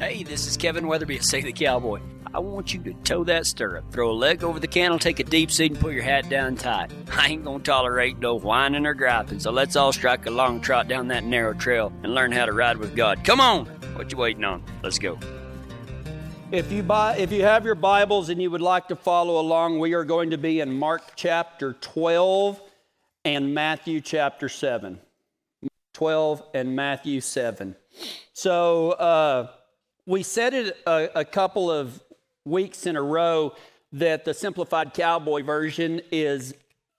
Hey, this is Kevin Weatherby at Save the Cowboy. I want you to toe that stirrup, throw a leg over the cantle, take a deep seat, and put your hat down tight. I ain't gonna tolerate no whining or griping, so let's all strike a long trot down that narrow trail and learn how to ride with God. Come on! What you waiting on? Let's go. If you buy, if you have your Bibles and you would like to follow along, we are going to be in Mark chapter 12 and Matthew chapter 7. 12 and Matthew 7. So, uh, we said it a, a couple of weeks in a row that the simplified cowboy version is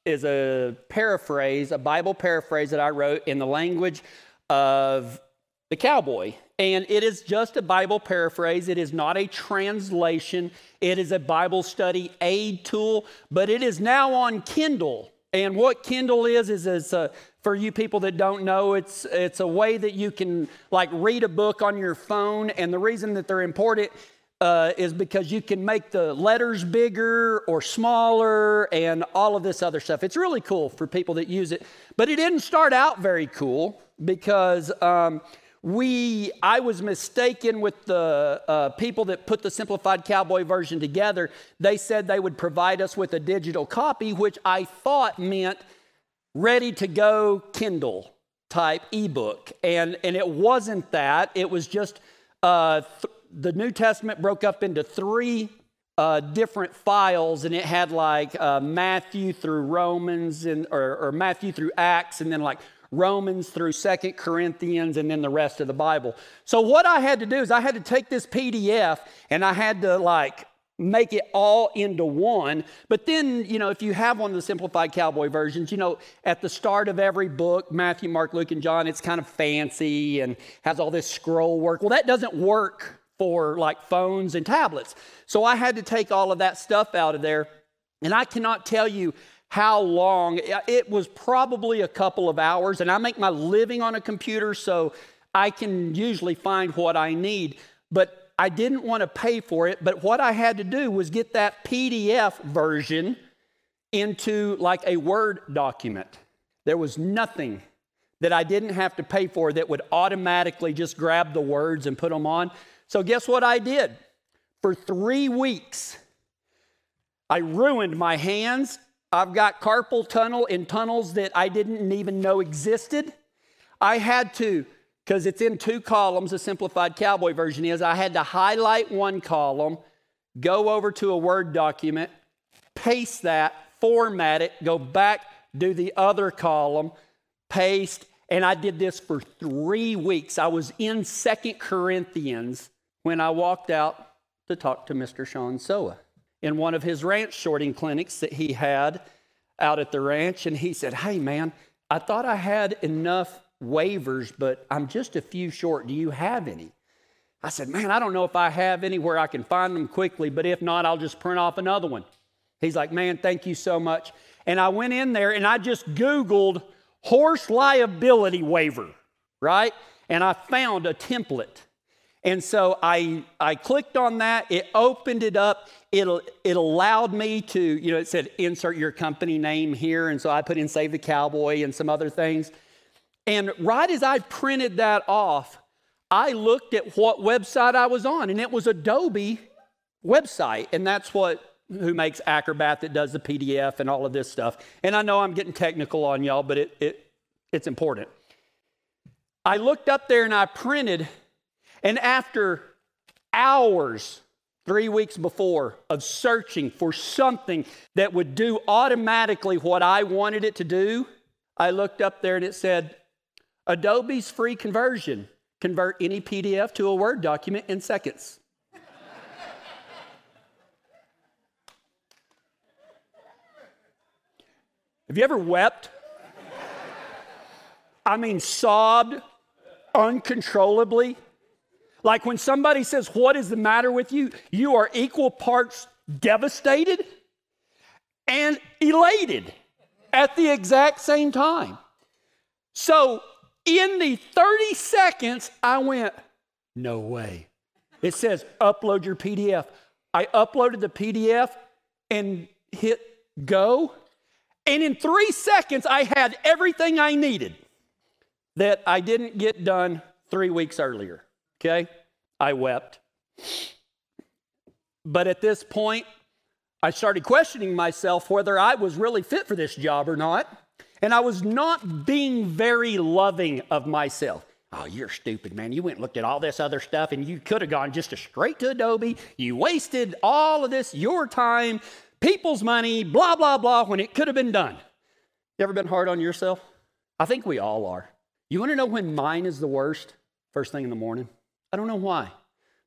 is a paraphrase, a Bible paraphrase that I wrote in the language of the cowboy. And it is just a Bible paraphrase. It is not a translation. It is a Bible study aid tool, but it is now on Kindle. And what Kindle is is, is a, for you people that don't know, it's it's a way that you can like read a book on your phone. And the reason that they're important uh, is because you can make the letters bigger or smaller and all of this other stuff. It's really cool for people that use it. But it didn't start out very cool because. Um, we i was mistaken with the uh, people that put the simplified cowboy version together they said they would provide us with a digital copy which i thought meant ready to go kindle type ebook. And and it wasn't that. It was just uh, th- the new testament broke up into three uh, different files, and it had like uh, Matthew through Romans, and or, or Matthew through Acts, and then like Romans through Second Corinthians, and then the rest of the Bible. So, what I had to do is I had to take this PDF and I had to like make it all into one. But then, you know, if you have one of the simplified cowboy versions, you know, at the start of every book, Matthew, Mark, Luke, and John, it's kind of fancy and has all this scroll work. Well, that doesn't work for like phones and tablets. So I had to take all of that stuff out of there. And I cannot tell you how long. It was probably a couple of hours, and I make my living on a computer, so I can usually find what I need. But I didn't want to pay for it, but what I had to do was get that PDF version into like a Word document. There was nothing that I didn't have to pay for that would automatically just grab the words and put them on. So, guess what I did? For three weeks, I ruined my hands I've got carpal tunnel in tunnels that I didn't even know existed. I had to, because it's in two columns, the simplified cowboy version is, I had to highlight one column, go over to a Word document, paste that, format it, go back, do the other column, paste, and I did this for three weeks. I was in Second Corinthians when I walked out to talk to Mr. Sean Soa in one of his ranch sorting clinics that he had out at the ranch. And he said, Hey, man, I thought I had enough waivers, but I'm just a few short. Do you have any? I said, Man, I don't know if I have anywhere I can find them quickly, but if not, I'll just print off another one. He's like, Man, thank you so much. And I went in there and I just Googled horse liability waiver, right? And I found a template. And so I, I clicked on that, it opened it up, it, it allowed me to, you know, it said insert your company name here. And so I put in Save the Cowboy and some other things. And right as I printed that off, I looked at what website I was on, and it was Adobe website. And that's what who makes Acrobat that does the PDF and all of this stuff. And I know I'm getting technical on y'all, but it, it it's important. I looked up there and I printed and after hours, three weeks before, of searching for something that would do automatically what I wanted it to do, I looked up there and it said, Adobe's free conversion. Convert any PDF to a Word document in seconds. Have you ever wept? I mean, sobbed uncontrollably like when somebody says, What is the matter with you? You are equal parts devastated and elated at the exact same time. So, in the 30 seconds, I went, No way. It says, Upload your PDF. I uploaded the PDF and hit go. And in three seconds, I had everything I needed that I didn't get done three weeks earlier. Okay? I wept. But at this point, I started questioning myself whether I was really fit for this job or not. And I was not being very loving of myself. Oh, you're stupid, man. You went and looked at all this other stuff and you could have gone just straight to Adobe. You wasted all of this, your time, people's money, blah, blah, blah, when it could have been done. You ever been hard on yourself? I think we all are. You want to know when mine is the worst? First thing in the morning. I don't know why.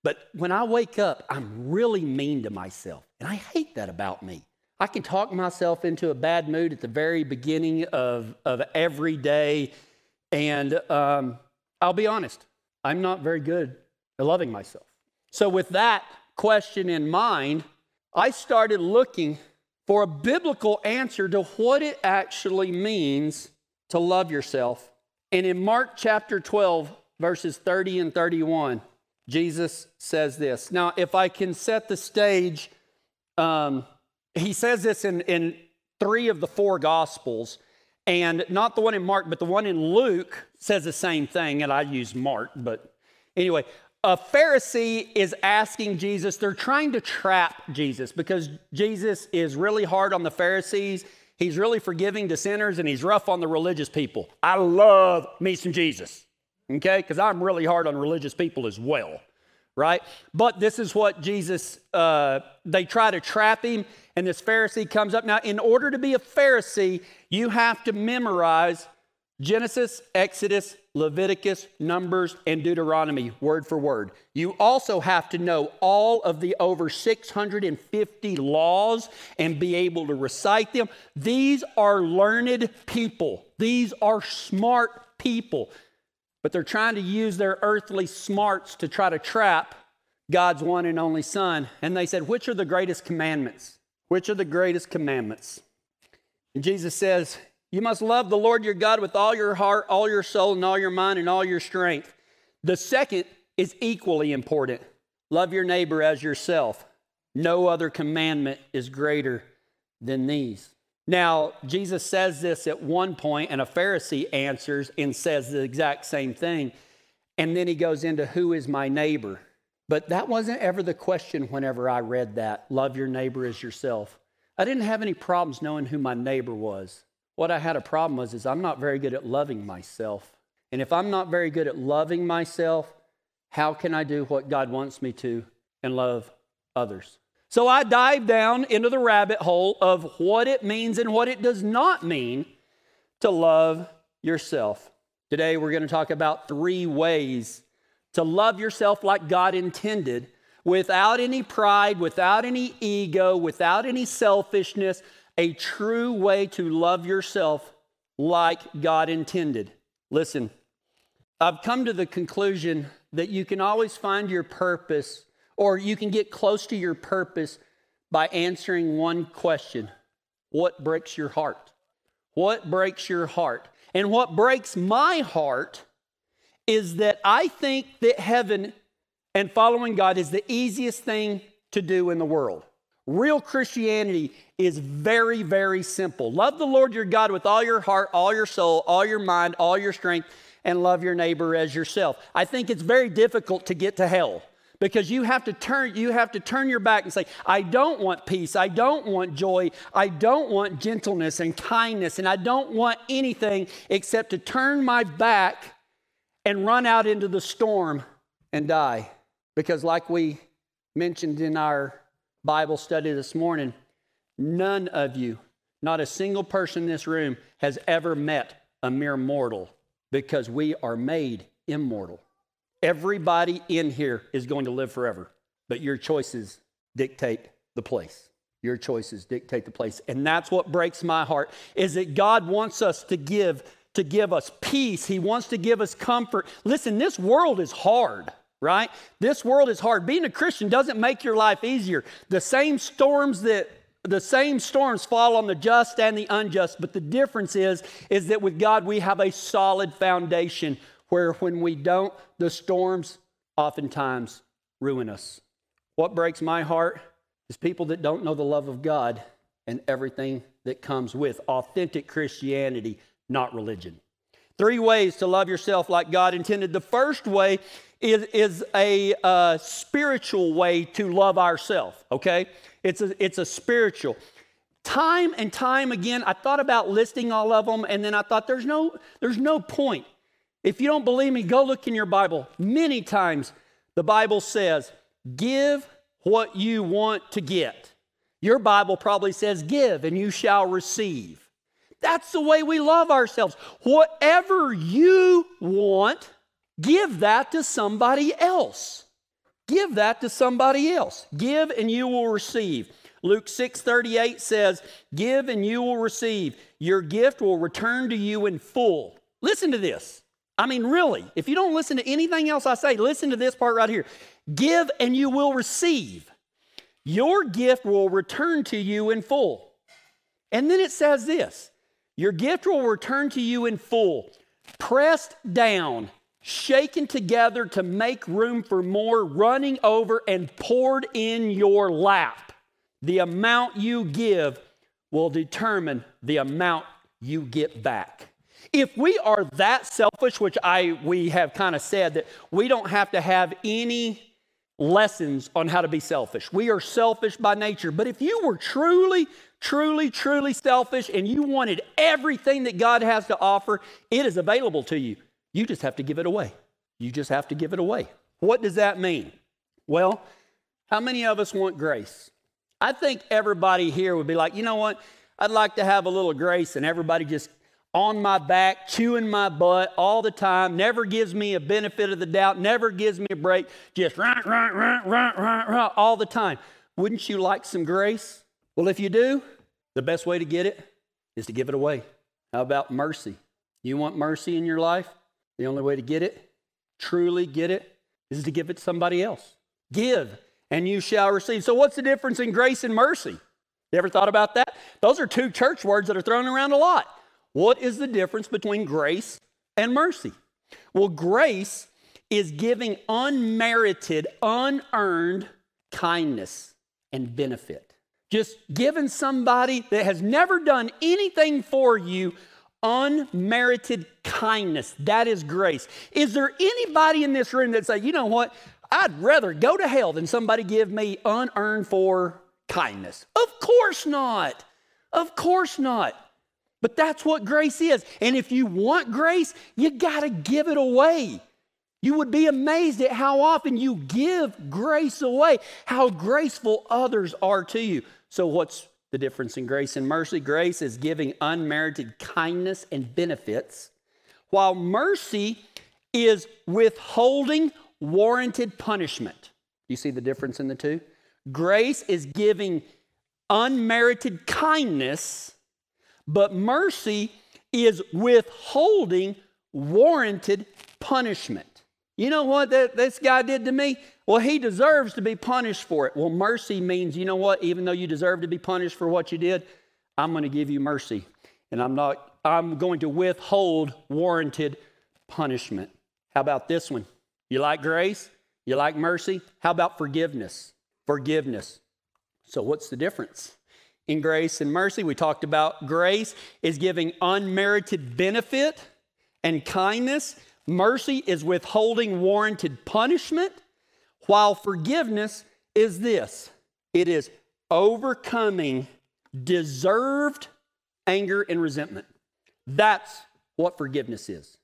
But when I wake up, I'm really mean to myself. And I hate that about me. I can talk myself into a bad mood at the very beginning of, of every day. And um, I'll be honest, I'm not very good at loving myself. So, with that question in mind, I started looking for a biblical answer to what it actually means to love yourself. And in Mark chapter 12, verses 30 and 31, Jesus says this. Now, if I can set the stage, um, he says this in, in three of the four gospels, and not the one in Mark, but the one in Luke says the same thing, and I use Mark, but anyway, a Pharisee is asking Jesus, they're trying to trap Jesus because Jesus is really hard on the Pharisees. He's really forgiving to sinners and he's rough on the religious people. I love me some Jesus, okay? Because I'm really hard on religious people as well, right? But this is what Jesus, uh, they try to trap him, and this Pharisee comes up. Now, in order to be a Pharisee, you have to memorize Genesis, Exodus, Leviticus, Numbers, and Deuteronomy, word for word. You also have to know all of the over 650 laws and be able to recite them. These are learned people, these are smart people, but they're trying to use their earthly smarts to try to trap God's one and only Son. And they said, Which are the greatest commandments? Which are the greatest commandments? And Jesus says, you must love the Lord your God with all your heart, all your soul, and all your mind, and all your strength. The second is equally important love your neighbor as yourself. No other commandment is greater than these. Now, Jesus says this at one point, and a Pharisee answers and says the exact same thing. And then he goes into who is my neighbor. But that wasn't ever the question whenever I read that love your neighbor as yourself. I didn't have any problems knowing who my neighbor was. What I had a problem was is I'm not very good at loving myself. And if I'm not very good at loving myself, how can I do what God wants me to and love others? So I dive down into the rabbit hole of what it means and what it does not mean to love yourself. Today we're going to talk about three ways to love yourself like God intended without any pride, without any ego, without any selfishness, a true way to love yourself like God intended. Listen, I've come to the conclusion that you can always find your purpose or you can get close to your purpose by answering one question What breaks your heart? What breaks your heart? And what breaks my heart is that I think that heaven and following God is the easiest thing to do in the world. Real Christianity is very, very simple. Love the Lord your God with all your heart, all your soul, all your mind, all your strength, and love your neighbor as yourself. I think it's very difficult to get to hell because you have to turn you have to turn your back and say i don't want peace. I don't want joy. I don't want gentleness and kindness. And i don't want anything except to turn my back and run out into the storm and die. Because like we mentioned in our bible study this morning None of you, not a single person in this room, has ever met a mere mortal because we are made immortal. Everybody in here is going to live forever, but your choices dictate the place. Your choices dictate the place. And that's what breaks my heart is that God wants us to give to give us peace. He wants to give us comfort. Listen, this world is hard right? This world is hard. Being a Christian doesn't make your life easier. The same storms that the same storms fall on the just and the unjust, but the difference is, is that with God we have a solid foundation where when we don't, the storms oftentimes ruin us. What breaks my heart is people that don't know the love of God and everything that comes with authentic Christianity, not religion. Three ways to love yourself like God intended. The first way is, is a uh, spiritual way to love ourselves, okay? It's a, it's a spiritual. Time and time again, I thought about listing all of them, and then I thought there's no, there's no point. If you don't believe me, go look in your Bible. Many times the Bible says, give what you want to get. Your Bible probably says, give and you shall receive. That's the way we love ourselves. Whatever you want, give that to somebody else. Give that to somebody else. Give and you will receive. Luke 6:38 says, "Give and you will receive. Your gift will return to you in full." Listen to this. I mean, really, if you don't listen to anything else I say, listen to this part right here. Give and you will receive. Your gift will return to you in full. And then it says this your gift will return to you in full, pressed down, shaken together to make room for more, running over and poured in your lap. The amount you give will determine the amount you get back. If we are that selfish, which I we have kind of said that we don't have to have any lessons on how to be selfish. We are selfish by nature. But if you were truly, truly, truly selfish and you wanted everything that God has to offer, it is available to you. You just have to give it away. You just have to give it away. What does that mean? Well, how many of us want grace? I think everybody here would be like, you know what? I'd like to have a little grace and everybody just on my back, chewing my butt all the time, never gives me a benefit of the doubt, never gives me a break, just run, run, run, run, run, run all the time. Wouldn't you like some grace? Well, if you do, the best way to get it is to give it away. How about mercy? You want mercy in your life? The only way to get it, truly get it, is to give it to somebody else. Give, and you shall receive. So, what's the difference in grace and mercy? You ever thought about that? Those are two church words that are thrown around a lot. What is the difference between grace and mercy? Well, grace is giving unmerited, unearned kindness and benefit. Just giving somebody that has never done anything for you unmerited kindness. That is grace. Is there anybody in this room that say, you know what? I'd rather go to hell than somebody give me unearned for kindness. Of course not. Of course not. But that's what grace is. And if you want grace, you got to give it away. You would be amazed at how often you give grace away, how graceful others are to you. So, what's the difference in grace and mercy? Grace is giving unmerited kindness and benefits, while mercy is withholding warranted punishment. You see the difference in the two? Grace is giving unmerited kindness but mercy is withholding warranted punishment. You know what that, this guy did to me? Well, he deserves to be punished for it. Well, mercy means, you know what? Even though you deserve to be punished for what you did, I'm going to give you mercy. And I'm not, I'm going to withhold warranted punishment. How about this one? You like grace? You like mercy? How about forgiveness? Forgiveness. So, what's the difference? In grace and mercy. We talked about grace is giving unmerited benefit and kindness. Mercy is withholding warranted punishment, while forgiveness is this it is overcoming deserved anger and resentment. That's what forgiveness is.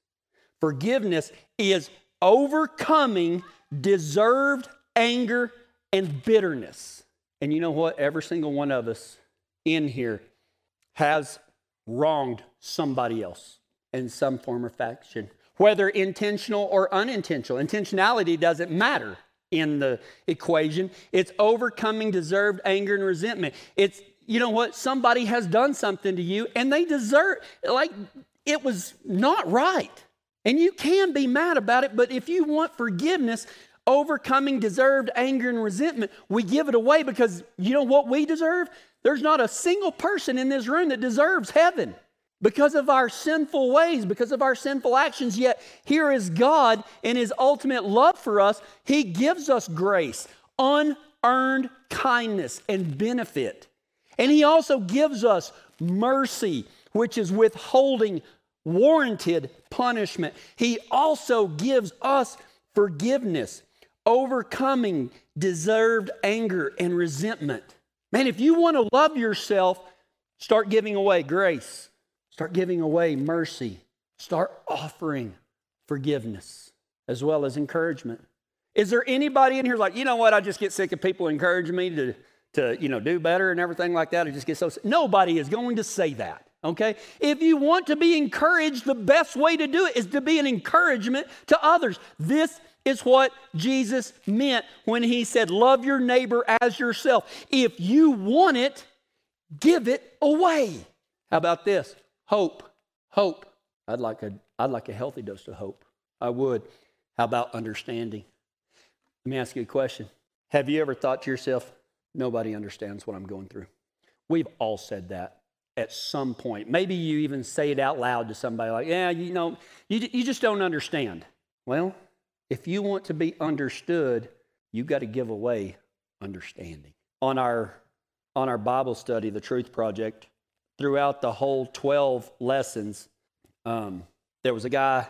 Forgiveness is overcoming deserved anger and bitterness. And you know what? Every single one of us in here has wronged somebody else in some form or fashion, whether intentional or unintentional. Intentionality doesn't matter in the equation. It's overcoming deserved anger and resentment. It's, you know what, somebody has done something to you and they deserve, like, it was not right. And you can be mad about it, but if you want forgiveness, overcoming deserved anger and resentment, we give it away because you know what we deserve? There's not a single person in this room that deserves heaven because of our sinful ways, because of our sinful actions. Yet, here is God in His ultimate love for us. He gives us grace, unearned kindness, and benefit. And He also gives us mercy, which is withholding warranted punishment. He also gives us forgiveness, overcoming deserved anger and resentment. Man, if you want to love yourself, start giving away grace, start giving away mercy, start offering forgiveness as well as encouragement. Is there anybody in here like, you know what, I just get sick of people encouraging me to, to you know, do better and everything like that? I just get so sick. Nobody is going to say that. Okay? If you want to be encouraged, the best way to do it is to be an encouragement to others. This is what Jesus meant when he said, Love your neighbor as yourself. If you want it, give it away. How about this? Hope. Hope. I'd like a, I'd like a healthy dose of hope. I would. How about understanding? Let me ask you a question. Have you ever thought to yourself, nobody understands what I'm going through? We've all said that at some point. Maybe you even say it out loud to somebody like, yeah, you know, you, you just don't understand. Well, if you want to be understood, you've got to give away understanding. On our, on our Bible study, the Truth Project, throughout the whole 12 lessons, um, there was a guy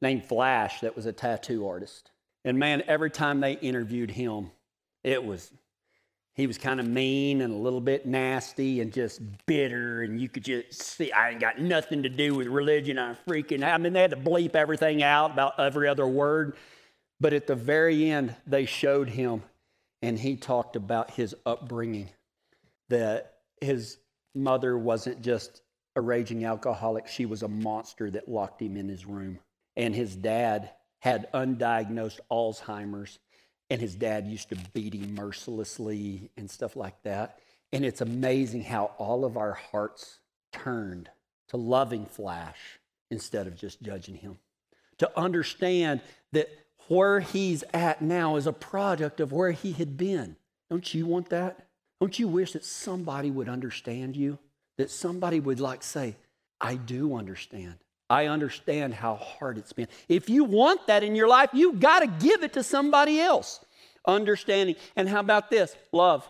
named Flash that was a tattoo artist. And man, every time they interviewed him, it was he was kind of mean and a little bit nasty and just bitter and you could just see i ain't got nothing to do with religion i'm freaking i mean they had to bleep everything out about every other word but at the very end they showed him and he talked about his upbringing that his mother wasn't just a raging alcoholic she was a monster that locked him in his room and his dad had undiagnosed alzheimer's and his dad used to beat him mercilessly and stuff like that. And it's amazing how all of our hearts turned to loving Flash instead of just judging him. To understand that where he's at now is a product of where he had been. Don't you want that? Don't you wish that somebody would understand you? That somebody would like say, I do understand. I understand how hard it's been. If you want that in your life, you've got to give it to somebody else. Understanding. And how about this? Love.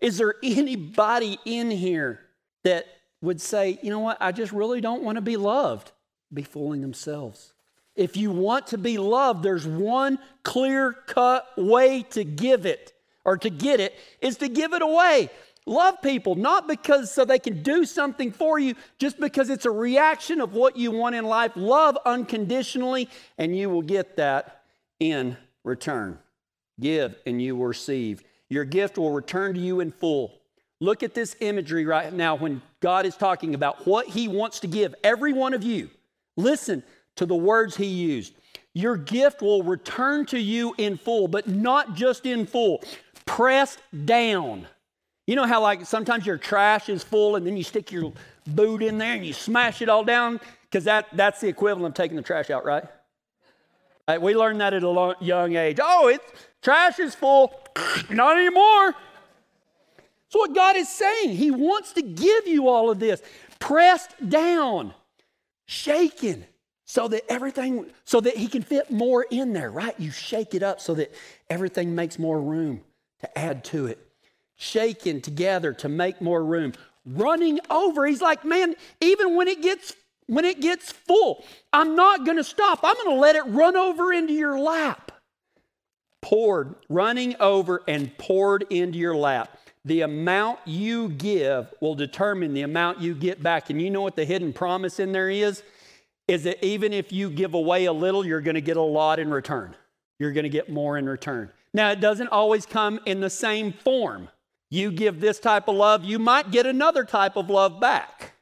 Is there anybody in here that would say, you know what, I just really don't want to be loved? Be fooling themselves. If you want to be loved, there's one clear cut way to give it or to get it is to give it away. Love people, not because so they can do something for you, just because it's a reaction of what you want in life. Love unconditionally, and you will get that in return. Give, and you will receive. Your gift will return to you in full. Look at this imagery right now when God is talking about what He wants to give every one of you. Listen to the words He used. Your gift will return to you in full, but not just in full, pressed down you know how, like, sometimes your trash is full and then you stick your boot in there and you smash it all down? Because that, that's the equivalent of taking the trash out, right? right we learned that at a young age. Oh, it's trash is full. Not anymore. So, what God is saying, He wants to give you all of this pressed down, shaken, so that everything, so that He can fit more in there, right? You shake it up so that everything makes more room to add to it. Shaken together to make more room. Running over. He's like man even when it gets when it gets full i'm not going to stop. I'm going to let it run over into your lap. Poured running over and poured into your lap. The amount you give will determine the amount you get back. And you know what the hidden promise in there is is that even if you give away a little you're going to get a lot in return you're going to get more in return now it doesn't always come in the same form you give this type of love, you might get another type of love back.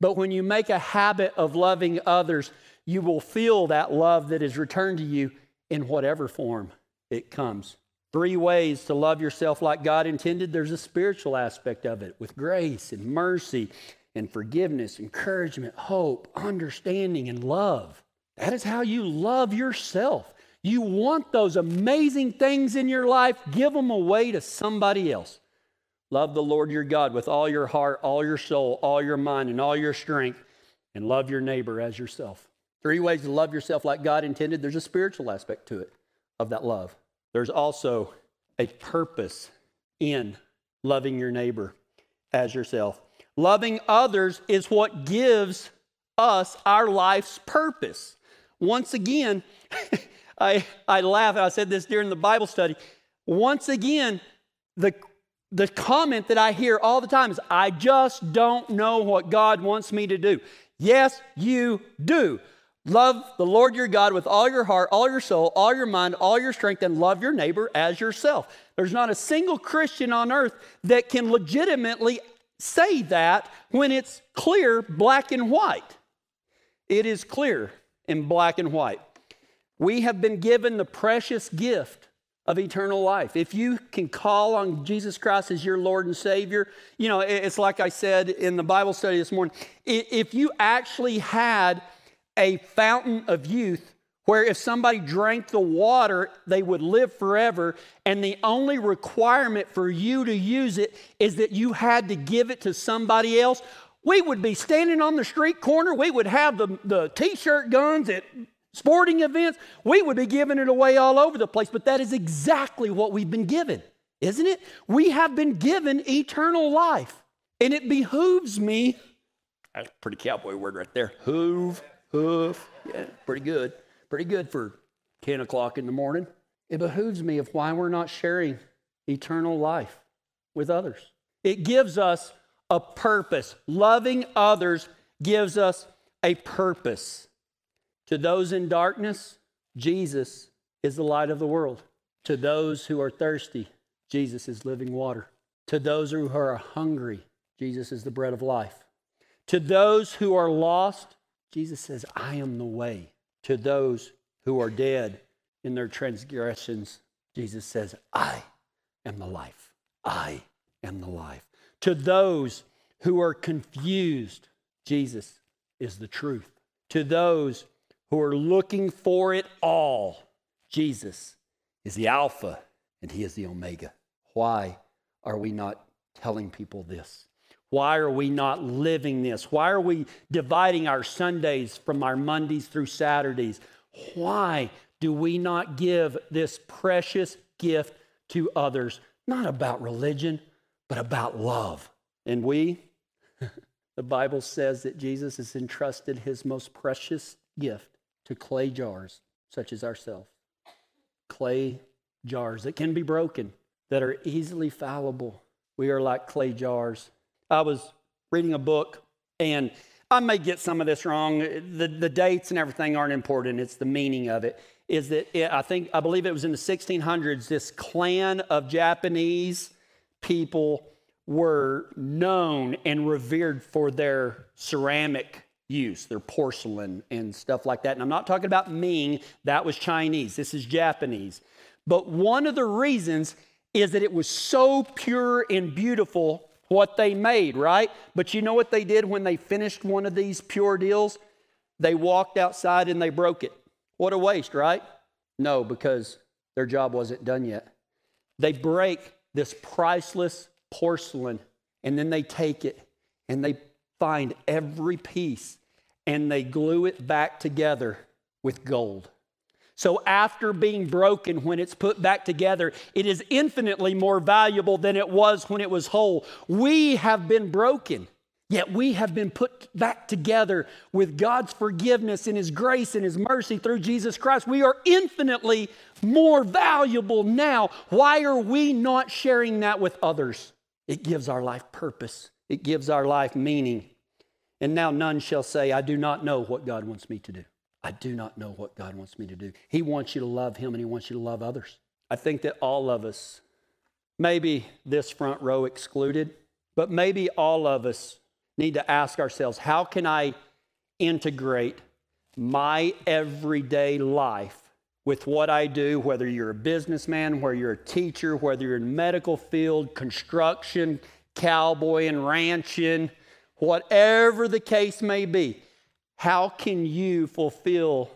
But when you make a habit of loving others, you will feel that love that is returned to you in whatever form it comes. Three ways to love yourself like God intended. There's a spiritual aspect of it with grace and mercy and forgiveness, encouragement, hope, understanding, and love. That is how you love yourself. You want those amazing things in your life, give them away to somebody else. Love the Lord your God with all your heart, all your soul, all your mind, and all your strength, and love your neighbor as yourself. Three ways to love yourself like God intended. There's a spiritual aspect to it, of that love. There's also a purpose in loving your neighbor as yourself. Loving others is what gives us our life's purpose. Once again, I, I laugh, I said this during the Bible study. Once again, the, the comment that I hear all the time is, I just don't know what God wants me to do. Yes, you do. Love the Lord your God with all your heart, all your soul, all your mind, all your strength, and love your neighbor as yourself. There's not a single Christian on earth that can legitimately say that when it's clear, black and white. It is clear in black and white. We have been given the precious gift of eternal life. If you can call on Jesus Christ as your Lord and Savior, you know, it's like I said in the Bible study this morning. If you actually had a fountain of youth where if somebody drank the water, they would live forever, and the only requirement for you to use it is that you had to give it to somebody else, we would be standing on the street corner. We would have the, the t shirt guns at sporting events. We would be giving it away all over the place, but that is exactly what we've been given, isn't it? We have been given eternal life, and it behooves me. That's a pretty cowboy word right there. Hoove, hoof. Yeah, pretty good. Pretty good for 10 o'clock in the morning. It behooves me of why we're not sharing eternal life with others. It gives us a purpose. Loving others gives us a purpose. To those in darkness, Jesus is the light of the world. To those who are thirsty, Jesus is living water. To those who are hungry, Jesus is the bread of life. To those who are lost, Jesus says, I am the way. To those who are dead in their transgressions, Jesus says, I am the life. I am the life. To those who are confused, Jesus is the truth. To those who are looking for it all, Jesus is the Alpha and He is the Omega. Why are we not telling people this? Why are we not living this? Why are we dividing our Sundays from our Mondays through Saturdays? Why do we not give this precious gift to others? Not about religion, but about love. And we, the Bible says that Jesus has entrusted his most precious gift to clay jars such as ourselves. Clay jars that can be broken, that are easily fallible. We are like clay jars. I was reading a book, and I may get some of this wrong. The, the dates and everything aren't important, it's the meaning of it. Is that it, I think, I believe it was in the 1600s, this clan of Japanese people were known and revered for their ceramic use, their porcelain and stuff like that. And I'm not talking about Ming, that was Chinese. This is Japanese. But one of the reasons is that it was so pure and beautiful what they made, right? But you know what they did when they finished one of these pure deals? They walked outside and they broke it. What a waste, right? No, because their job wasn't done yet. They break this priceless porcelain and then they take it and they find every piece and they glue it back together with gold. So, after being broken, when it's put back together, it is infinitely more valuable than it was when it was whole. We have been broken, yet we have been put back together with God's forgiveness and His grace and His mercy through Jesus Christ. We are infinitely more valuable now. Why are we not sharing that with others? It gives our life purpose, it gives our life meaning. And now none shall say, I do not know what God wants me to do. I do not know what God wants me to do. He wants you to love Him and He wants you to love others. I think that all of us, maybe this front row excluded, but maybe all of us need to ask ourselves how can I integrate my everyday life with what I do, whether you're a businessman, whether you're a teacher, whether you're in medical field, construction, cowboy and ranching, whatever the case may be, how can you fulfill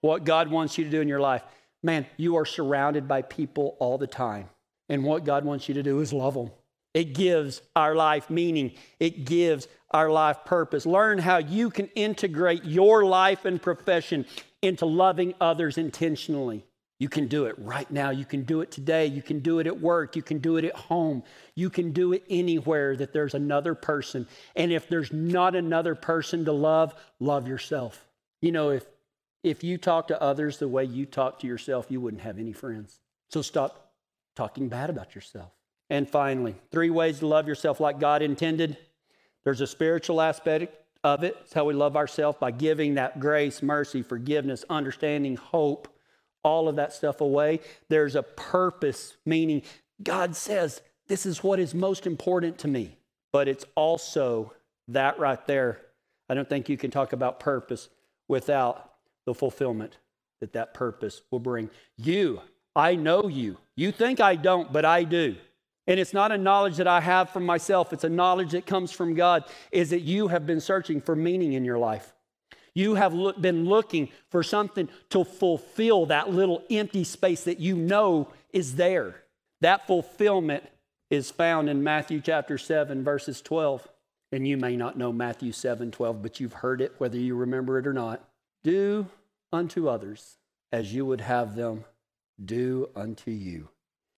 what God wants you to do in your life? Man, you are surrounded by people all the time. And what God wants you to do is love them. It gives our life meaning, it gives our life purpose. Learn how you can integrate your life and profession into loving others intentionally. You can do it right now. You can do it today. You can do it at work. You can do it at home. You can do it anywhere that there's another person. And if there's not another person to love, love yourself. You know, if if you talk to others the way you talk to yourself, you wouldn't have any friends. So stop talking bad about yourself. And finally, three ways to love yourself like God intended. There's a spiritual aspect of it. It's how we love ourselves by giving that grace, mercy, forgiveness, understanding, hope, all of that stuff away. There's a purpose, meaning God says, This is what is most important to me. But it's also that right there. I don't think you can talk about purpose without the fulfillment that that purpose will bring. You, I know you. You think I don't, but I do. And it's not a knowledge that I have from myself, it's a knowledge that comes from God, is that you have been searching for meaning in your life. You have look, been looking for something to fulfill that little empty space that you know is there. That fulfillment is found in Matthew chapter 7, verses 12. And you may not know Matthew 7 12, but you've heard it, whether you remember it or not. Do unto others as you would have them do unto you.